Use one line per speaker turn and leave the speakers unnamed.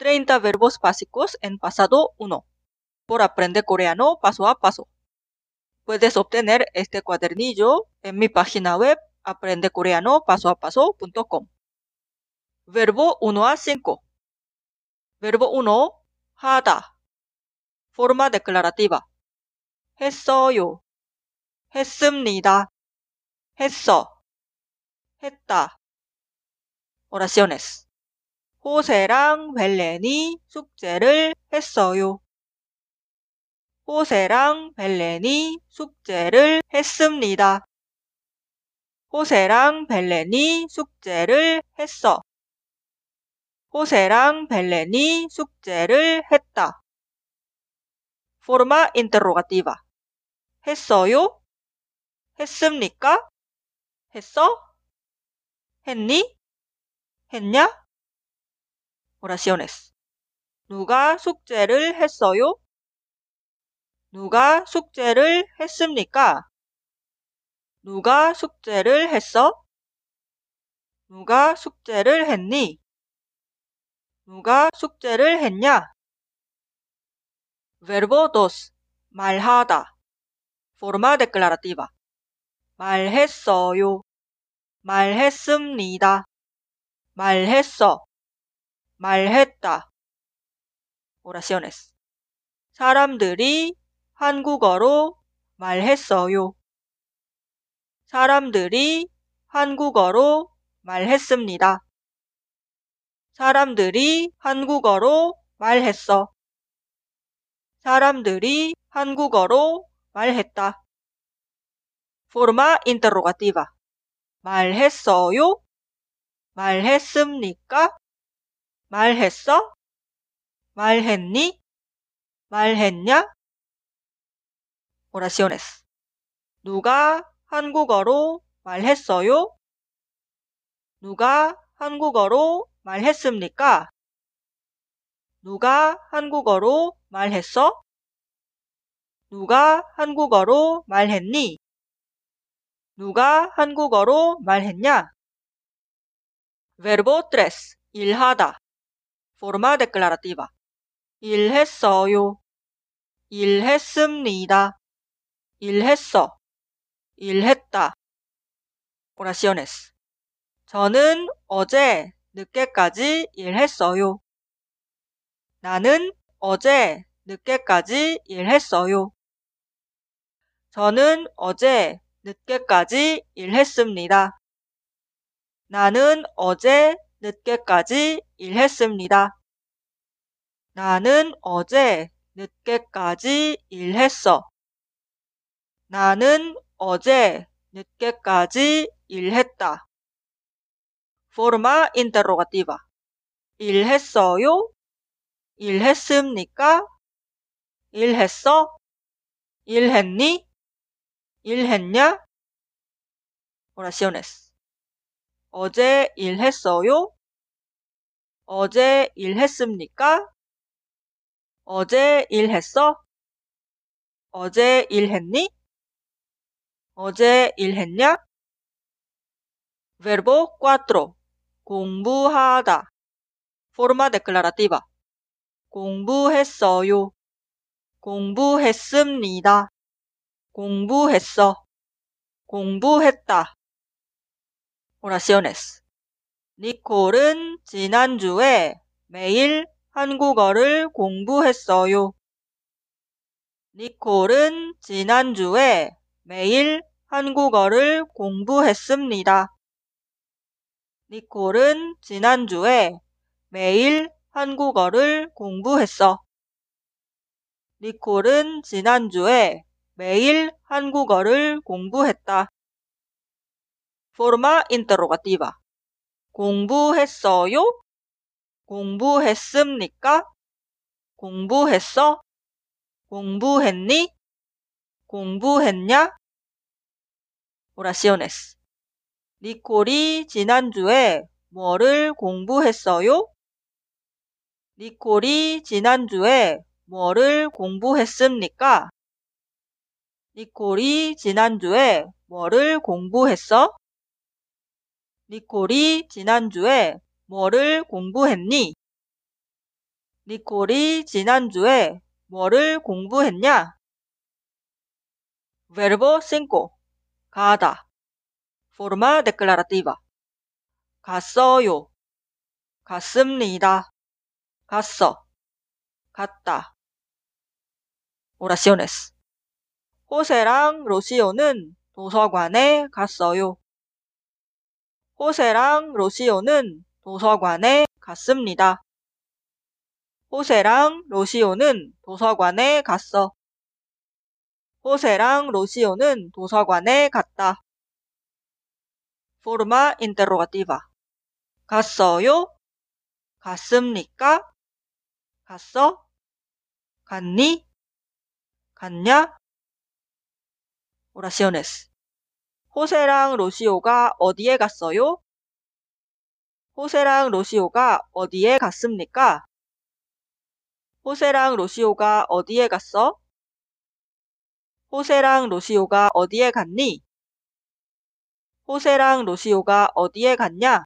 30 verbos básicos en pasado 1 por aprender coreano paso a paso. Puedes obtener este cuadernillo en mi página web aprendecoreanopasoapaso.com. Verbo 1 a 5. Verbo 1. 하다. Forma declarativa. 했어요. 했습니다. 했어. 했다. Oraciones. 호세랑 벨렌이 숙제를 했어요. 호세랑 벨렌이 숙제를 했습니다. 호세랑 벨렌이 숙제를 했어. 호세랑 벨렌이 숙제를 했다. Forma interrogativa. 했어요? 했습니까? 했어? 했니? 했냐? Oraciones. 누가 숙제를 했어요? 누가 숙제를 했습니까? 누가 숙제를 했어? 누가 숙제를 했니? 누가 숙제를 했냐? Verbo 2. 말하다. Forma declarativa. 말했어요. 말했습니다. 말했어. 말했다. Oraciones. 사람들이 한국어로 말했어요. 사람들이 한국어로 말했습니다. 사람들이 한국어로 말했어. 사람들이 한국어로 말했다. Forma interrogativa. 말했어요? 말했습니까? 말했어? 말했니? 말했냐? Oraciones. 누가 한국어로 말했어요? 누가 한국어로 말했습니까? 누가 한국어로 말했어? 누가 한국어로 말했니? 누가 한국어로 말했냐? Verbo 3. 일하다. Forma declarativa. 일했어요. 일했습니다. 일했어. 일했다. Oraciones. 저는 어제 늦게까지 일했어요. 나는 어제 늦게까지 일했어요. 저는 어제 늦게까지 일했습니다. 나는 어제 늦게까지 일했습니다. 나는 어제 늦게까지 일했어. 나는 어제 늦게까지 일했다. Forma interrogativa. 일했어요? 일했습니까? 일했어? 일했니? 일했냐? Oraciones. 어제 일했어요? 어제 일했습니까? 어제 일했어? 어제 일했니? 어제 일했냐? Verbo 4. 공부하다. Forma declarativa. 공부했어요. 공부했습니다. 공부했어. 공부했다. Oraciones. 니콜은 지난주에 매일 한국어를 공부했어요. 니콜은 지난주에 매일 한국어를 공부했습니다. 니콜은 지난주에 매일 한국어를 공부했어. 니콜은 지난주에 매일 한국어를 공부했다. Forma interrogativa. 공부했어요? 공부했습니까? 공부했어? 공부했니? 공부했냐? Oraciones. 니콜이 지난주에 뭐를 공부했어요? 니콜이 지난주에 뭐를 공부했습니까? 니콜이 지난주에 뭐를 공부했어? 니콜이 지난주에 뭐를 공부했니? 니콜이 지난주에 뭐를 공부했냐? Verbo 5. 가다. Forma declarativa. 갔어요. 갔습니다. 갔어. 갔다. Oraciones. 호세랑 로시오는 도서관에 갔어요. 호세랑 로시오는 도서관에 갔습니다. 호세랑 로시오는 도서관에 갔어. 호세랑 로시오는 도서관에 갔다. Forma interrogativa. 갔어요? 갔습니까? 갔어? 갔니? 갔냐? Oraciones. 호세랑 로시오가 어디에 갔어요? 호세랑 로시오가 어디에 갔습니까? 호세랑 로시오가 어디에 갔어? 호세랑 로시오가 어디에 갔니? 호세랑 로시오가 어디에 갔냐?